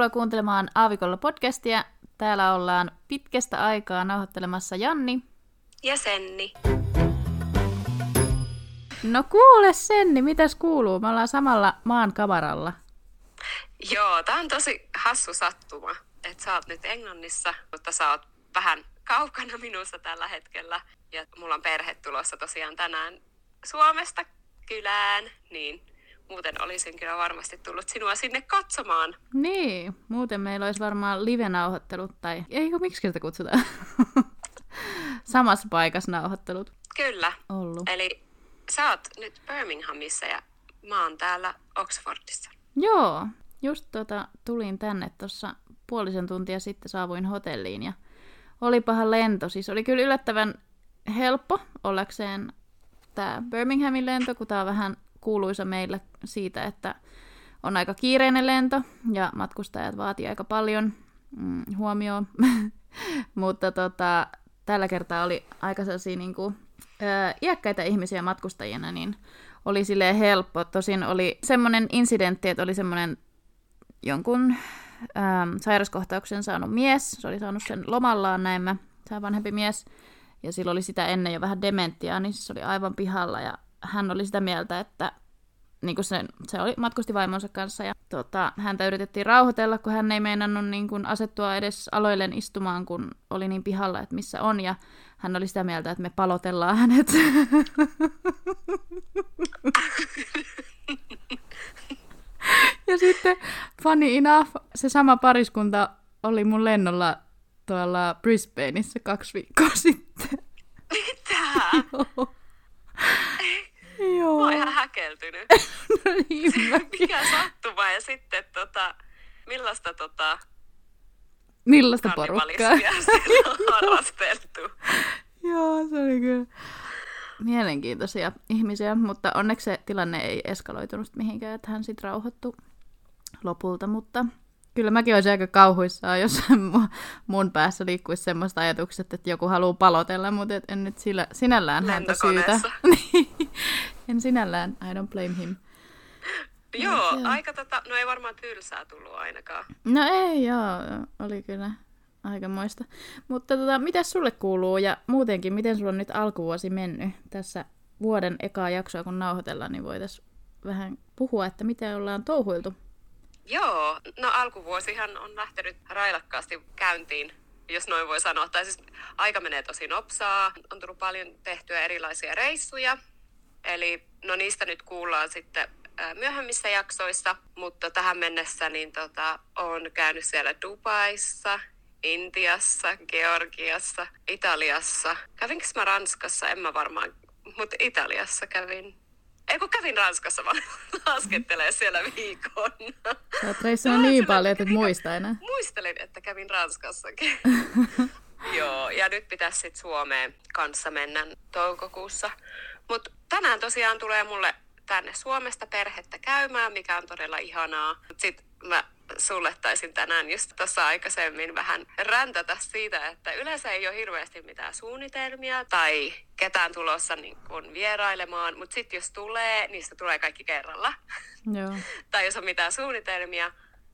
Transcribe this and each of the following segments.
Tervetuloa kuuntelemaan Aavikolla podcastia. Täällä ollaan pitkästä aikaa nauhoittelemassa Janni. Ja Senni. No kuule Senni, mitäs kuuluu? Me ollaan samalla maan kamaralla. Joo, tää on tosi hassu sattuma, että sä oot nyt Englannissa, mutta sä oot vähän kaukana minusta tällä hetkellä. Ja mulla on perhe tulossa tosiaan tänään Suomesta kylään, niin muuten olisin kyllä varmasti tullut sinua sinne katsomaan. Niin, muuten meillä olisi varmaan live-nauhoittelut tai... Eikö, miksi sitä kutsutaan? Samassa paikassa nauhoittelut. Kyllä. Ollut. Eli sä oot nyt Birminghamissa ja mä oon täällä Oxfordissa. Joo, just tota, tulin tänne tuossa puolisen tuntia sitten saavuin hotelliin ja olipahan lento. Siis oli kyllä yllättävän helppo ollakseen tämä Birminghamin lento, kun tämä on vähän kuuluisa meillä siitä, että on aika kiireinen lento ja matkustajat vaatii aika paljon mm, huomioon. Mutta tota, tällä kertaa oli aika sellaisia niin kuin, ää, iäkkäitä ihmisiä matkustajina, niin oli silleen helppo. Tosin oli semmoinen incidentti, että oli semmoinen jonkun ää, sairaskohtauksen saanut mies. Se oli saanut sen lomallaan näin se vanhempi mies. Ja sillä oli sitä ennen jo vähän dementiaa, niin se oli aivan pihalla. Ja hän oli sitä mieltä, että niin kuin se, se oli, matkusti vaimonsa kanssa ja tota, häntä yritettiin rauhoitella, kun hän ei meinannut niin kuin, asettua edes aloilleen istumaan, kun oli niin pihalla, että missä on. Ja hän oli sitä mieltä, että me palotellaan hänet. ja sitten, funny enough, se sama pariskunta oli mun lennolla tuolla Brisbaneissa kaksi viikkoa sitten. Mitä? Joo. Häkeltynyt. no niin, mäkin. Mikä sattuma ja sitten tota, millaista tota, Millaista porukkaa? on harrasteltu. Joo, se oli kyllä mielenkiintoisia ihmisiä, mutta onneksi se tilanne ei eskaloitunut mihinkään, että hän sitten rauhoittui lopulta, mutta kyllä mäkin olisin aika kauhuissaan, jos mu- mun päässä liikkuisi semmoista ajatukset, että joku haluaa palotella, mutta et en nyt sillä, sinällään häntä syytä. En sinällään, I don't blame him. Joo, se- aika tota, no ei varmaan tylsää tullut ainakaan. No ei, joo, oli kyllä aikamoista. Mutta tota, mitä sulle kuuluu ja muutenkin, miten sulla on nyt alkuvuosi mennyt tässä vuoden ekaa jaksoa, kun nauhoitellaan, niin voitaisiin vähän puhua, että miten ollaan touhuiltu. Joo, no alkuvuosihan on lähtenyt railakkaasti käyntiin, jos noin voi sanoa. Tai siis aika menee tosi nopsaa, on tullut paljon tehtyä erilaisia reissuja. Eli no niistä nyt kuullaan sitten myöhemmissä jaksoissa, mutta tähän mennessä niin tota, on käynyt siellä Dubaissa, Intiassa, Georgiassa, Italiassa. Kävinkö mä Ranskassa? En mä varmaan, mutta Italiassa kävin. Ei kun kävin Ranskassa, vaan laskettelee siellä viikon. Sä oot reissannut niin paljon, että et muista enää. Muistelin, että kävin Ranskassakin. Joo, ja nyt pitäisi sitten Suomeen kanssa mennä toukokuussa. Mutta tänään tosiaan tulee mulle tänne Suomesta perhettä käymään, mikä on todella ihanaa. Sitten mä sulle taisin tänään just tuossa aikaisemmin vähän räntätä siitä, että yleensä ei ole hirveästi mitään suunnitelmia tai ketään tulossa niin kun vierailemaan, mutta sitten jos tulee, niin se tulee kaikki kerralla Joo. tai jos on mitään suunnitelmia,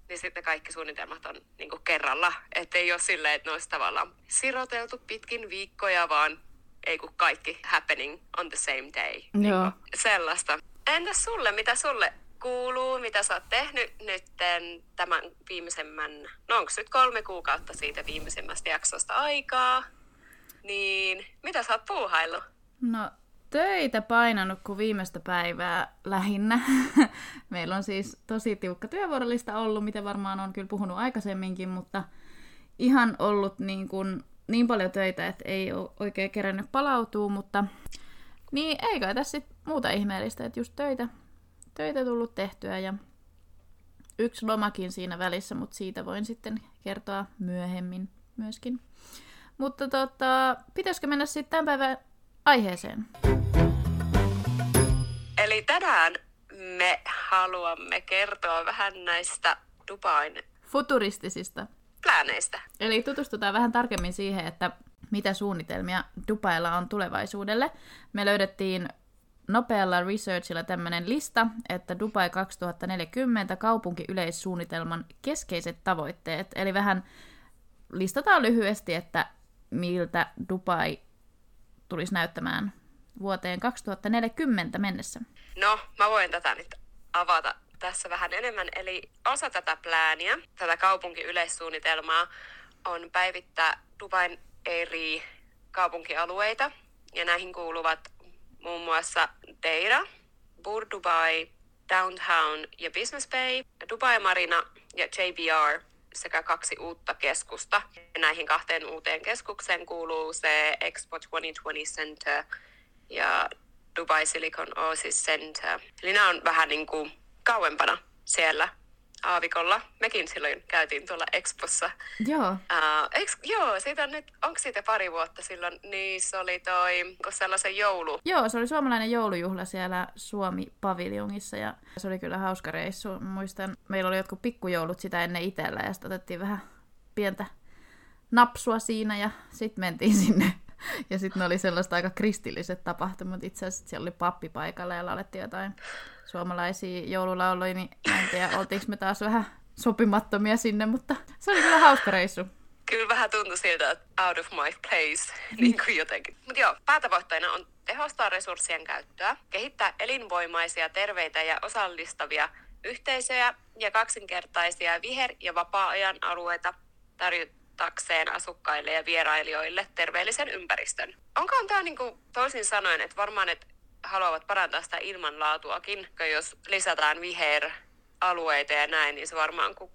niin sitten kaikki suunnitelmat on niin kuin kerralla. Että ei ole silleen, että ne olisi tavallaan siroteltu pitkin viikkoja, vaan ei kun kaikki happening on the same day. Joo. Sellaista. Entäs sulle, mitä sulle kuuluu, mitä sä oot tehnyt nytten tämän viimeisemmän, no onko nyt kolme kuukautta siitä viimeisimmästä jaksosta aikaa, niin mitä sä oot puuhaillut? No töitä painanut kuin viimeistä päivää lähinnä. Meillä on siis tosi tiukka työvuorolista ollut, mitä varmaan on kyllä puhunut aikaisemminkin, mutta ihan ollut niin, kuin, niin paljon töitä, että ei ole oikein kerännyt palautua, mutta niin ei kai tässä sit muuta ihmeellistä, että just töitä, töitä tullut tehtyä ja yksi lomakin siinä välissä, mutta siitä voin sitten kertoa myöhemmin myöskin. Mutta tota, pitäisikö mennä sitten tämän päivän aiheeseen? Eli tänään me haluamme kertoa vähän näistä Dubain Futuristisista. plääneistä. Eli tutustutaan vähän tarkemmin siihen, että mitä suunnitelmia Dubailla on tulevaisuudelle. Me löydettiin nopealla researchilla tämmöinen lista, että Dubai 2040 kaupunkiyleissuunnitelman keskeiset tavoitteet. Eli vähän listataan lyhyesti, että miltä Dubai tulisi näyttämään vuoteen 2040 mennessä. No, mä voin tätä nyt avata tässä vähän enemmän. Eli osa tätä plääniä, tätä kaupunkiyleissuunnitelmaa, on päivittää Dubain eri kaupunkialueita. Ja näihin kuuluvat muun muassa Deira, Bur Dubai, Downtown ja Business Bay, Dubai Marina ja JBR sekä kaksi uutta keskusta. Näihin kahteen uuteen keskukseen kuuluu se Expo 2020 Center ja Dubai Silicon Oasis Center. Eli nämä on vähän niin kuin kauempana siellä aavikolla. Mekin silloin käytiin tuolla Expossa. Joo. Uh, eks, joo, siitä on nyt, onko siitä pari vuotta silloin, niin se oli toi, kun sellaisen joulu. Joo, se oli suomalainen joulujuhla siellä Suomi-paviljongissa ja se oli kyllä hauska reissu. Muistan, meillä oli jotkut pikkujoulut sitä ennen itsellä ja sitten otettiin vähän pientä napsua siinä ja sitten mentiin sinne. Ja sitten ne oli sellaista aika kristilliset tapahtumat. Itse asiassa siellä oli pappi paikalla ja laulettiin jotain suomalaisia joululauluja, niin en tiedä, oltiinko me taas vähän sopimattomia sinne, mutta se oli kyllä hauska reissu. Kyllä vähän tuntui siltä, että out of my place, niin kuin jotenkin. Mutta joo, päätavoitteena on tehostaa resurssien käyttöä, kehittää elinvoimaisia, terveitä ja osallistavia yhteisöjä ja kaksinkertaisia viher- ja vapaa-ajan alueita tarjotakseen asukkaille ja vierailijoille terveellisen ympäristön. Onkohan tämä niinku toisin sanoen, että varmaan, että haluavat parantaa sitä ilmanlaatuakin, jos lisätään viher-alueita ja näin, niin se varmaan kun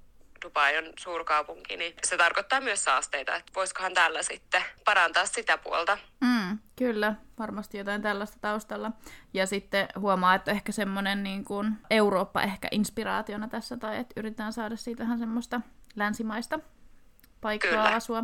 Dubai on suurkaupunki, niin se tarkoittaa myös saasteita, että voisikohan tällä sitten parantaa sitä puolta. Mm, kyllä, varmasti jotain tällaista taustalla. Ja sitten huomaa, että ehkä semmoinen niin kuin Eurooppa ehkä inspiraationa tässä, tai että yritetään saada siitä vähän semmoista länsimaista paikkaa Kyllä. asua.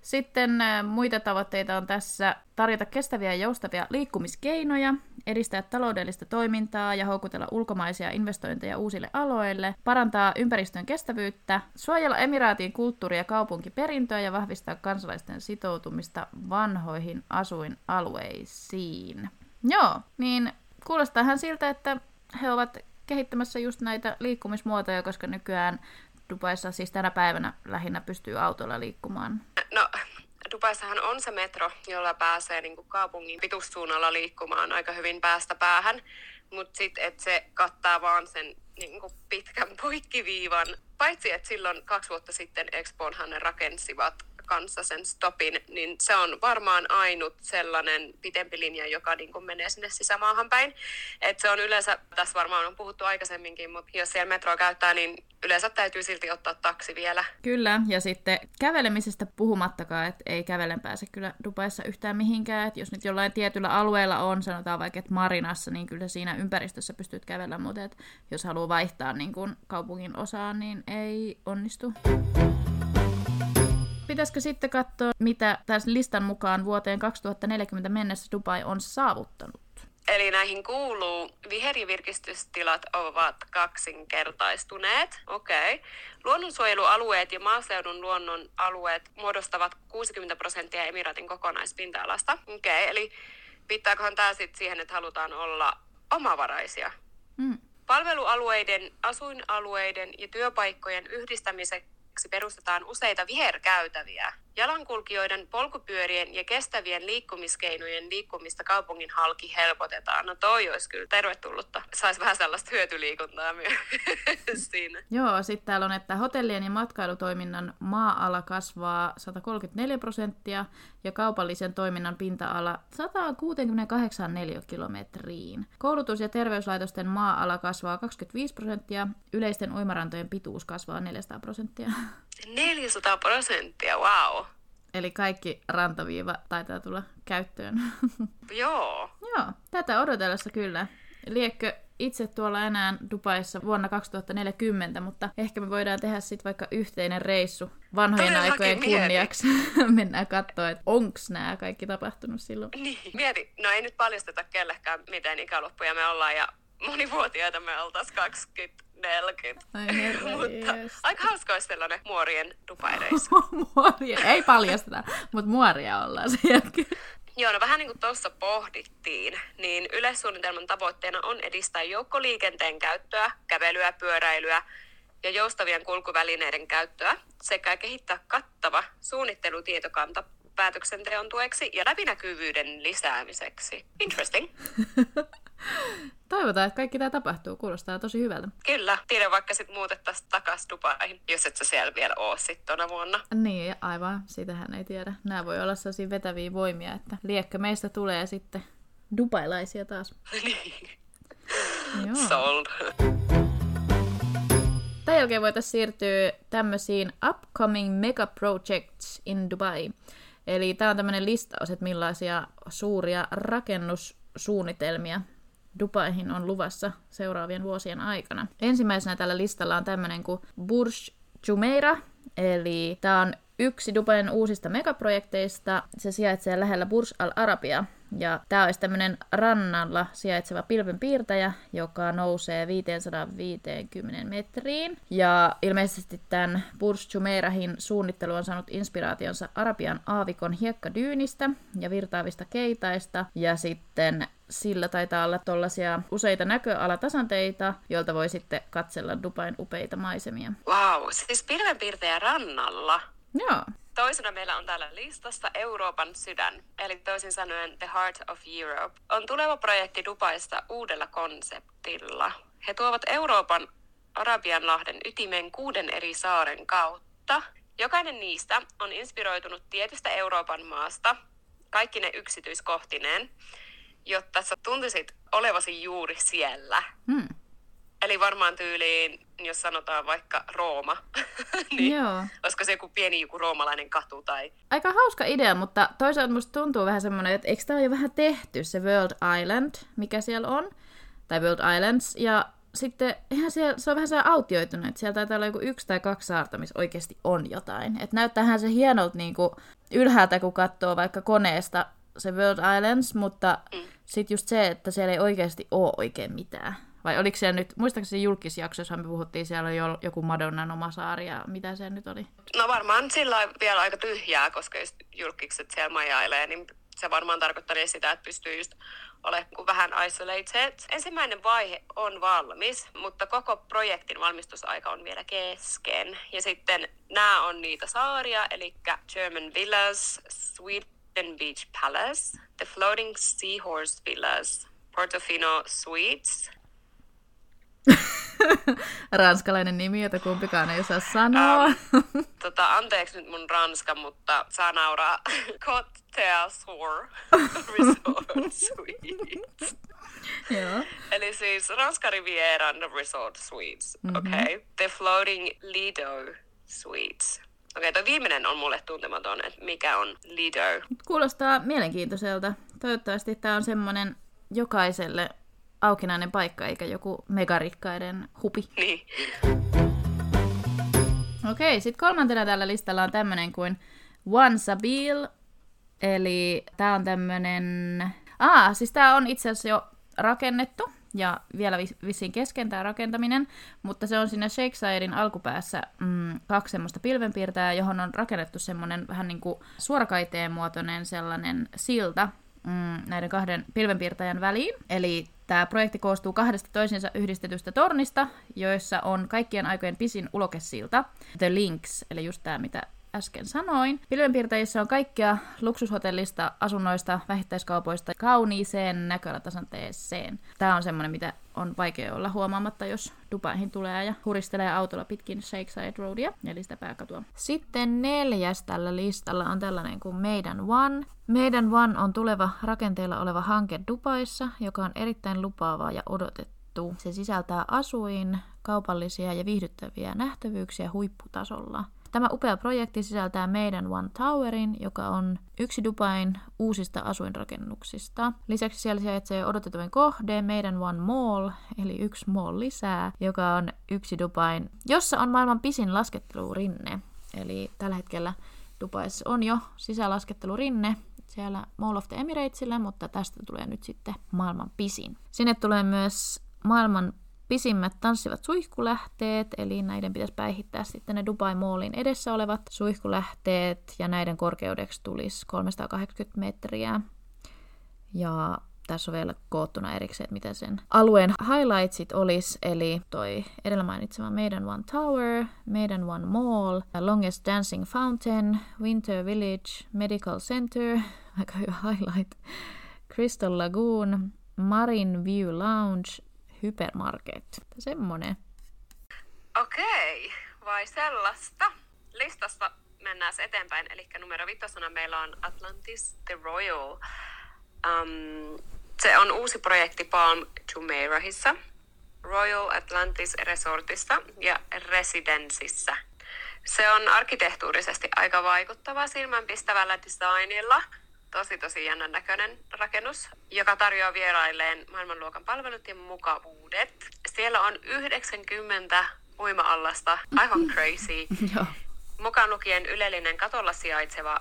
Sitten muita tavoitteita on tässä tarjota kestäviä ja joustavia liikkumiskeinoja, edistää taloudellista toimintaa ja houkutella ulkomaisia investointeja uusille aloille, parantaa ympäristön kestävyyttä, suojella Emiraatin kulttuuri- ja kaupunkiperintöä ja vahvistaa kansalaisten sitoutumista vanhoihin asuinalueisiin. Joo, niin kuulostaahan siltä, että he ovat kehittämässä just näitä liikkumismuotoja, koska nykyään Dubaissa siis tänä päivänä lähinnä pystyy autolla liikkumaan? No, Dubaissahan on se metro, jolla pääsee niin kuin kaupungin pituussuunnalla liikkumaan aika hyvin päästä päähän, mutta sitten, se kattaa vaan sen niin kuin pitkän poikkiviivan. Paitsi, että silloin kaksi vuotta sitten Expoonhan ne rakensivat kanssa sen stopin, niin se on varmaan ainut sellainen pitempi linja, joka niin kuin menee sinne sisämaahan päin. Et se on yleensä, tässä varmaan on puhuttu aikaisemminkin, mutta jos siellä metroa käyttää, niin yleensä täytyy silti ottaa taksi vielä. Kyllä, ja sitten kävelemisestä puhumattakaan, että ei kävelen pääse kyllä Dubaissa yhtään mihinkään. Että jos nyt jollain tietyllä alueella on, sanotaan vaikka, että Marinassa, niin kyllä siinä ympäristössä pystyt kävellä, mutta että jos haluaa vaihtaa niin kuin kaupungin osaan, niin ei onnistu. Pitäisikö sitten katsoa, mitä tässä listan mukaan vuoteen 2040 mennessä Dubai on saavuttanut? Eli näihin kuuluu viher- ja virkistystilat ovat kaksinkertaistuneet. Okei. Okay. Luonnonsuojelualueet ja maaseudun luonnon alueet muodostavat 60 prosenttia Emiratin kokonaispinta-alasta. Okei, okay. eli viittaakohan tämä sitten siihen, että halutaan olla omavaraisia? Mm. Palvelualueiden, asuinalueiden ja työpaikkojen yhdistämiseksi perustetaan useita viherkäytäviä. Jalankulkijoiden, polkupyörien ja kestävien liikkumiskeinojen liikkumista kaupungin halki helpotetaan. No toi olisi kyllä tervetullutta. Saisi vähän sellaista hyötyliikuntaa myös siinä. Joo, sitten täällä on, että hotellien ja matkailutoiminnan maa-ala kasvaa 134 prosenttia ja kaupallisen toiminnan pinta-ala 168 neliökilometriin. Koulutus- ja terveyslaitosten maa-ala kasvaa 25 prosenttia, yleisten uimarantojen pituus kasvaa 400 prosenttia. 400 prosenttia, wow. Eli kaikki rantaviiva taitaa tulla käyttöön. Joo. Joo, tätä odotellessa kyllä. Liekkö itse tuolla enää Dubaissa vuonna 2040, mutta ehkä me voidaan tehdä sitten vaikka yhteinen reissu vanhojen Todellakin aikojen mieti. kunniaksi. Mennään katsoa, että onks nämä kaikki tapahtunut silloin. Niin, mieti. No ei nyt paljasteta kellekään, miten ikäloppuja me ollaan ja monivuotiaita me oltaisiin 20 40. mutta aika hauska olisi sellainen muorien Dubai-reissu. muoria, ei paljasteta, mutta muoria ollaan sen jälkeen. Joo, no vähän niin kuin tuossa pohdittiin, niin yleissuunnitelman tavoitteena on edistää joukkoliikenteen käyttöä, kävelyä, pyöräilyä ja joustavien kulkuvälineiden käyttöä sekä kehittää kattava suunnittelutietokanta päätöksenteon tueksi ja läpinäkyvyyden lisäämiseksi. Interesting. Toivotaan, että kaikki tämä tapahtuu. Kuulostaa tosi hyvältä. Kyllä. Tiedän vaikka sitten muutettaisiin takaisin Dubaihin, jos et sä siellä vielä oo sitten tuona vuonna. Niin, aivan. Sitähän ei tiedä. Nämä voi olla sellaisia vetäviä voimia, että liekkö meistä tulee sitten dubailaisia taas. Niin. Joo. Sold. Tämän jälkeen voitaisiin siirtyä tämmöisiin upcoming mega projects in Dubai. Eli tämä on tämmöinen listaus, että millaisia suuria rakennussuunnitelmia Dubaihin on luvassa seuraavien vuosien aikana. Ensimmäisenä tällä listalla on tämmöinen kuin Burj Jumeirah, eli tämä on yksi Dubain uusista megaprojekteista. Se sijaitsee lähellä Burj Al Arabia, ja tämä olisi tämmöinen rannalla sijaitseva pilvenpiirtäjä, joka nousee 550 metriin. Ja ilmeisesti tämän Burj Jumeirahin suunnittelu on saanut inspiraationsa Arabian aavikon hiekkadyynistä ja virtaavista keitaista. Ja sitten sillä taitaa olla tollaisia useita näköalatasanteita, joilta voi sitten katsella Dubain upeita maisemia. Wow, siis pilvenpiirtäjä rannalla. Joo. Toisena meillä on täällä listassa Euroopan sydän, eli toisin sanoen The Heart of Europe. On tuleva projekti Dubaista uudella konseptilla. He tuovat Euroopan Arabianlahden ytimen kuuden eri saaren kautta. Jokainen niistä on inspiroitunut tietystä Euroopan maasta, kaikki ne yksityiskohtineen, jotta sä tuntisit olevasi juuri siellä. Hmm. Eli varmaan tyyliin, jos sanotaan vaikka Rooma, niin Joo. olisiko se joku pieni joku roomalainen katu tai... Aika hauska idea, mutta toisaalta musta tuntuu vähän semmoinen, että eikö tämä ole jo vähän tehty, se World Island, mikä siellä on, tai World Islands, ja sitten ihan siellä, se on vähän sellainen autioitunut, että siellä taitaa olla joku yksi tai kaksi saarta, missä oikeasti on jotain. Että näyttäähän se hienolta niin kuin ylhäältä, kun katsoo vaikka koneesta se World Islands, mutta mm. sitten just se, että siellä ei oikeasti ole oikein mitään. Vai oliko siellä nyt, muistaakseni julkisjaksossa me puhuttiin, siellä oli jo joku Madonnan oma saari ja mitä se nyt oli? No varmaan sillä vielä aika tyhjää, koska just julkikset siellä majailee, niin se varmaan tarkoittaa sitä, että pystyy just olemaan vähän isolated. Ensimmäinen vaihe on valmis, mutta koko projektin valmistusaika on vielä kesken. Ja sitten nämä on niitä saaria, eli German Villas, Sweden Beach Palace, The Floating Seahorse Villas, Portofino Suites, Ranskalainen nimi, jota kumpikaan ei osaa sanoa. Um, tota, anteeksi nyt mun ranska, mutta saa nauraa. Côte d'Azur Resort Suites. Joo. Eli siis Ranska Rivieran Resort Suites, Mhm. okei. Okay. The Floating Lido Suites. Okei, okay, toi viimeinen on mulle tuntematon, että mikä on Lido. Kuulostaa mielenkiintoiselta. Toivottavasti tämä on semmoinen jokaiselle aukinainen paikka, eikä joku megarikkaiden hupi. Niin. Okei, sitten kolmantena tällä listalla on tämmöinen kuin One Sabil, eli tämä on tämmöinen... Aa, siis tämä on itse asiassa jo rakennettu, ja vielä vis- vissiin kesken tämä rakentaminen, mutta se on siinä Shakesidein alkupäässä mm, kaksi semmoista pilvenpiirtäjää, johon on rakennettu semmoinen vähän niin kuin suorakaiteen muotoinen sellainen silta mm, näiden kahden pilvenpiirtäjän väliin. Eli tämä projekti koostuu kahdesta toisinsa yhdistetystä tornista, joissa on kaikkien aikojen pisin ulokesilta, The Links, eli just tämä, mitä äsken sanoin. Pilvenpiirtäjissä on kaikkia luksushotellista, asunnoista, vähittäiskaupoista kauniiseen näköalatasanteeseen. Tämä on semmoinen, mitä on vaikea olla huomaamatta, jos Dubaihin tulee ja huristelee autolla pitkin Shakeside Roadia, eli sitä pääkatua. Sitten neljäs tällä listalla on tällainen kuin Meidän One. Meidän One on tuleva rakenteella oleva hanke Dubaissa, joka on erittäin lupaava ja odotettu. Se sisältää asuin, kaupallisia ja viihdyttäviä nähtävyyksiä huipputasolla. Tämä upea projekti sisältää meidän One Towerin, joka on yksi Dubain uusista asuinrakennuksista. Lisäksi siellä sijaitsee odotetuin kohde, meidän One Mall, eli yksi mall lisää, joka on yksi Dubain, jossa on maailman pisin laskettelurinne. Eli tällä hetkellä Dubaissa on jo sisälaskettelurinne siellä Mall of the Emiratesillä, mutta tästä tulee nyt sitten maailman pisin. Sinne tulee myös maailman pisimmät tanssivat suihkulähteet, eli näiden pitäisi päihittää sitten ne Dubai Mallin edessä olevat suihkulähteet, ja näiden korkeudeksi tulisi 380 metriä. Ja tässä on vielä koottuna erikseen, että mitä sen alueen highlightsit olisi, eli toi edellä mainitsema Meidän One Tower, Meidän One Mall, Longest Dancing Fountain, Winter Village, Medical Center, aika hyvä highlight, Crystal Lagoon, Marine View Lounge, Hypermarket. Semmonen. Okei, vai sellaista. Listasta mennään eteenpäin, eli numero viitosana meillä on Atlantis The Royal. Um, se on uusi projekti Palm Jumeirahissa, Royal Atlantis Resortissa ja Residensissä. Se on arkkitehtuurisesti aika vaikuttava silmänpistävällä designilla. Tosi tosi jännän näköinen rakennus, joka tarjoaa vierailleen maailmanluokan palvelut ja mukavuudet. Siellä on 90 uima-allasta, aivan crazy. Mukaan lukien ylellinen katolla sijaitseva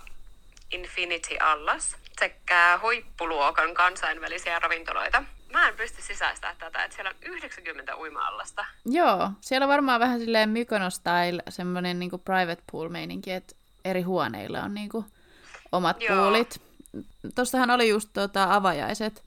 Infinity-allas sekä huippuluokan kansainvälisiä ravintoloita. Mä en pysty sisäistämään tätä, että siellä on 90 uima-allasta. Joo, siellä on varmaan vähän silleen Mykonos-style, semmoinen niinku private pool-meininki, että eri huoneilla on niinku omat Joo. poolit. Tuossahan oli just tuota avajaiset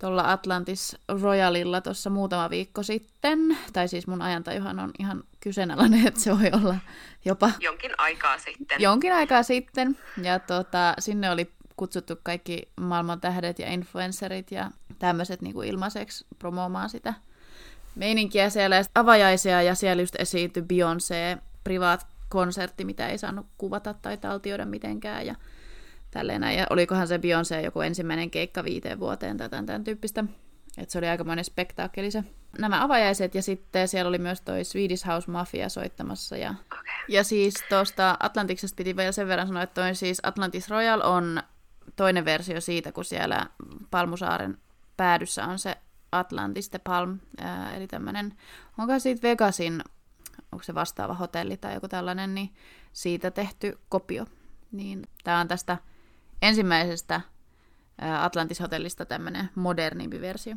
tuolla Atlantis Royalilla tuossa muutama viikko sitten. Tai siis mun ajantajuhan on ihan kyseenalainen, että se voi olla jopa... Jonkin aikaa sitten. Jonkin aikaa sitten. Ja tota, sinne oli kutsuttu kaikki maailman tähdet ja influencerit ja tämmöiset niin ilmaiseksi promoomaan sitä meininkiä siellä. Ja avajaisia ja siellä just esiintyi Beyoncé privaat konsertti, mitä ei saanut kuvata tai taltioida mitenkään. Ja tälleen Ja olikohan se Beyoncé joku ensimmäinen keikka viiteen vuoteen tai tämän, tämän tyyppistä. Että se oli aikamoinen spektaakkeli se. Nämä avajaiset ja sitten siellä oli myös toi Swedish House Mafia soittamassa. Ja, okay. ja siis tuosta Atlantiksesta piti vielä sen verran sanoa, että toi siis Atlantis Royal on toinen versio siitä, kun siellä Palmusaaren päädyssä on se Atlantis the Palm, ää, eli tämmöinen, onko siitä Vegasin, onko se vastaava hotelli tai joku tällainen, niin siitä tehty kopio. Niin tämä on tästä ensimmäisestä Atlantis-hotellista tämmöinen modernimpi versio.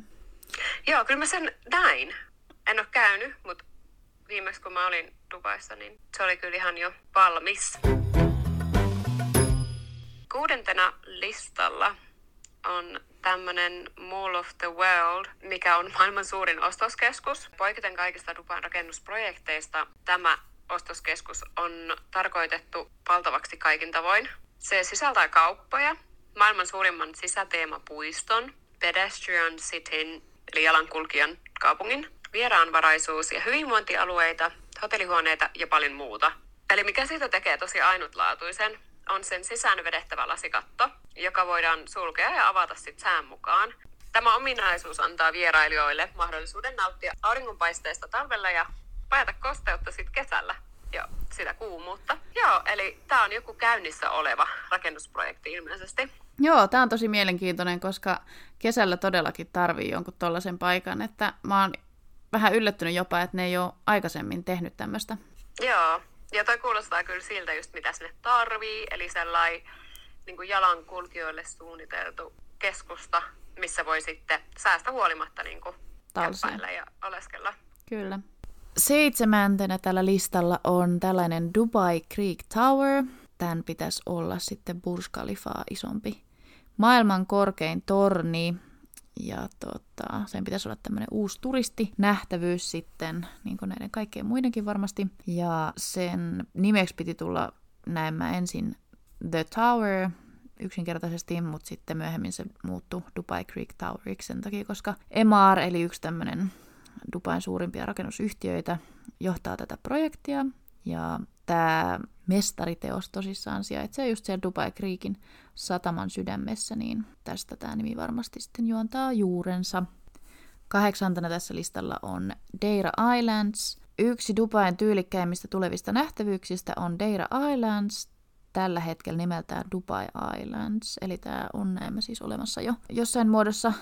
Joo, kyllä mä sen näin. En ole käynyt, mutta viimeksi kun mä olin Dubaissa, niin se oli kyllä ihan jo valmis. Kuudentena listalla on tämmöinen Mall of the World, mikä on maailman suurin ostoskeskus. Poiketen kaikista Dubain rakennusprojekteista tämä ostoskeskus on tarkoitettu valtavaksi kaikin tavoin. Se sisältää kauppoja, maailman suurimman sisäteemapuiston, pedestrian cityn, eli jalankulkijan kaupungin, vieraanvaraisuus- ja hyvinvointialueita, hotellihuoneita ja paljon muuta. Eli mikä siitä tekee tosi ainutlaatuisen, on sen sisään vedettävä lasikatto, joka voidaan sulkea ja avata sitten sään mukaan. Tämä ominaisuus antaa vierailijoille mahdollisuuden nauttia auringonpaisteesta talvella ja pajata kosteutta sitten kesällä ja sitä kuumuutta. Joo, eli tämä on joku käynnissä oleva rakennusprojekti ilmeisesti. Joo, tämä on tosi mielenkiintoinen, koska kesällä todellakin tarvii jonkun tollaisen paikan, että mä oon vähän yllättynyt jopa, että ne ei ole aikaisemmin tehnyt tämmöistä. Joo, ja toi kuulostaa kyllä siltä just mitä sinne tarvii, eli sellainen niin jalankulkijoille suunniteltu keskusta, missä voi sitten säästä huolimatta niin kuin ja oleskella. Kyllä. Seitsemäntenä tällä listalla on tällainen Dubai Creek Tower. Tämän pitäisi olla sitten Burj Khalifaa isompi. Maailman korkein torni, ja tota, sen pitäisi olla tämmöinen uusi turistinähtävyys sitten, niin kuin näiden kaikkien muidenkin varmasti. Ja sen nimeksi piti tulla näemmä ensin The Tower, yksinkertaisesti, mutta sitten myöhemmin se muuttui Dubai Creek Toweriksi sen takia, koska Emar, eli yksi tämmöinen Dubain suurimpia rakennusyhtiöitä, johtaa tätä projektia. Ja tämä mestariteos tosissaan sijaitsee just siellä Dubai Creekin sataman sydämessä, niin tästä tämä nimi varmasti sitten juontaa juurensa. Kahdeksantena tässä listalla on Deira Islands. Yksi Dubain tyylikkäimmistä tulevista nähtävyyksistä on Deira Islands, tällä hetkellä nimeltään Dubai Islands, eli tämä on näemme siis olemassa jo jossain muodossa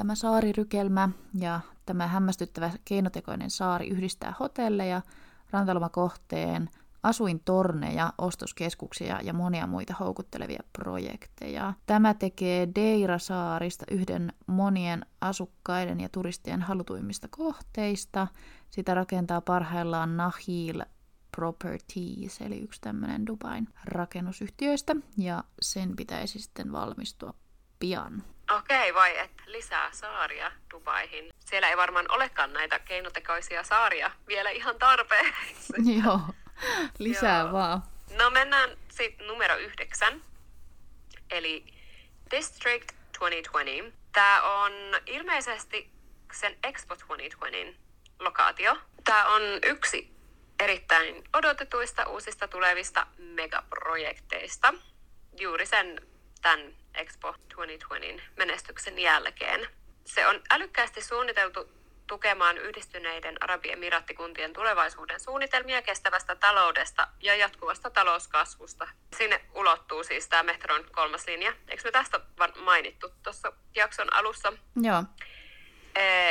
tämä saarirykelmä ja tämä hämmästyttävä keinotekoinen saari yhdistää hotelleja, rantalomakohteen, asuintorneja, ostoskeskuksia ja monia muita houkuttelevia projekteja. Tämä tekee Deira-saarista yhden monien asukkaiden ja turistien halutuimmista kohteista. Sitä rakentaa parhaillaan Nahil Properties, eli yksi tämmöinen Dubain rakennusyhtiöistä, ja sen pitäisi sitten valmistua pian. Okei, vai että lisää saaria Dubaihin. Siellä ei varmaan olekaan näitä keinotekoisia saaria vielä ihan tarpeeksi. Joo, lisää Joo. vaan. No mennään sitten numero yhdeksän. Eli District 2020. Tämä on ilmeisesti sen Expo 2020 lokaatio. Tämä on yksi erittäin odotetuista uusista tulevista megaprojekteista. Juuri sen tämän Expo 2020 menestyksen jälkeen. Se on älykkäästi suunniteltu tukemaan yhdistyneiden Arabiemiraattikuntien tulevaisuuden suunnitelmia kestävästä taloudesta ja jatkuvasta talouskasvusta. Sinne ulottuu siis tämä metron kolmas linja. Eikö me tästä vaan mainittu tuossa jakson alussa? Joo,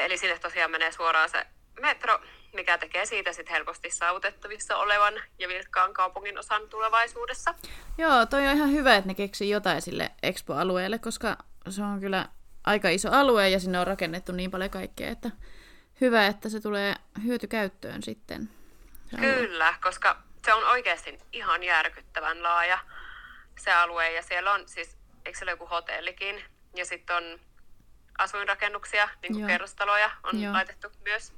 Eli sinne tosiaan menee suoraan se metro, mikä tekee siitä sitten helposti saavutettavissa olevan ja vilkkaan kaupungin osan tulevaisuudessa. Joo, toi on ihan hyvä, että ne keksii jotain sille Expo-alueelle, koska se on kyllä aika iso alue ja sinne on rakennettu niin paljon kaikkea, että hyvä, että se tulee hyötykäyttöön sitten. se. Kyllä, koska se on oikeasti ihan järkyttävän laaja se alue ja siellä on siis, eikö siellä joku hotellikin ja sitten on asuinrakennuksia, niin kuin Joo. kerrostaloja on Joo. laitettu myös.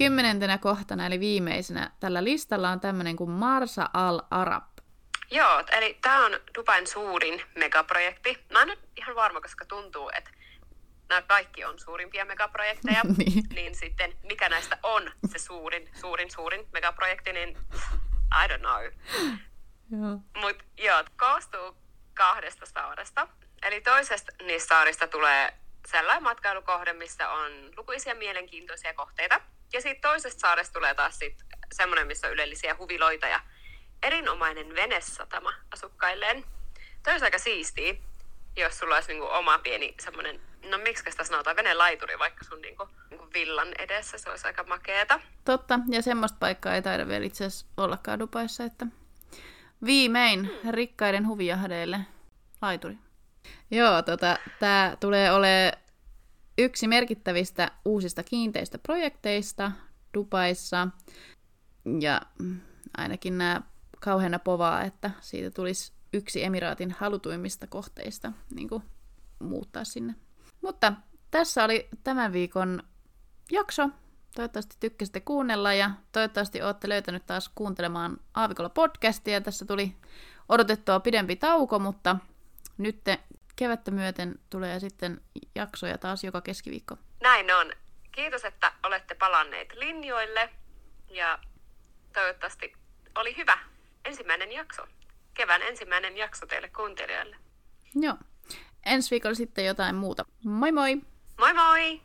Kymmenentenä kohtana, eli viimeisenä tällä listalla on tämmöinen kuin Marsa Al Arab. Joo, eli tämä on Dubain suurin megaprojekti. Mä en nyt ihan varma, koska tuntuu, että nämä kaikki on suurimpia megaprojekteja. Niin. niin sitten mikä näistä on se suurin, suurin, suurin megaprojekti, niin I don't know. Joo. Mutta joo, koostuu kahdesta saaresta. Eli toisesta niistä saarista tulee sellainen matkailukohde, missä on lukuisia mielenkiintoisia kohteita. Ja sitten toisesta saaresta tulee taas sit semmoinen, missä on ylellisiä huviloita ja erinomainen venesatama asukkailleen. Toi olisi aika siistiä, jos sulla olisi niinku oma pieni semmoinen, no miksi sitä sanotaan, venelaituri vaikka sun niinku, niinku villan edessä. Se olisi aika makeeta. Totta, ja semmoista paikkaa ei taida vielä itse asiassa ollakaan Dubaissa, että viimein rikkaiden huvijahdeille laituri. Joo, tota, tämä tulee olemaan yksi merkittävistä uusista kiinteistöprojekteista Dubaissa. Ja ainakin nämä kauheana povaa, että siitä tulisi yksi Emiraatin halutuimmista kohteista niin kuin muuttaa sinne. Mutta tässä oli tämän viikon jakso. Toivottavasti tykkäsitte kuunnella ja toivottavasti olette löytänyt taas kuuntelemaan Aavikolla podcastia. Tässä tuli odotettua pidempi tauko, mutta nyt kevättä myöten tulee sitten jaksoja taas joka keskiviikko. Näin on. Kiitos, että olette palanneet linjoille ja toivottavasti oli hyvä ensimmäinen jakso. Kevään ensimmäinen jakso teille kuuntelijoille. Joo. Ensi viikolla sitten jotain muuta. Moi moi! Moi moi!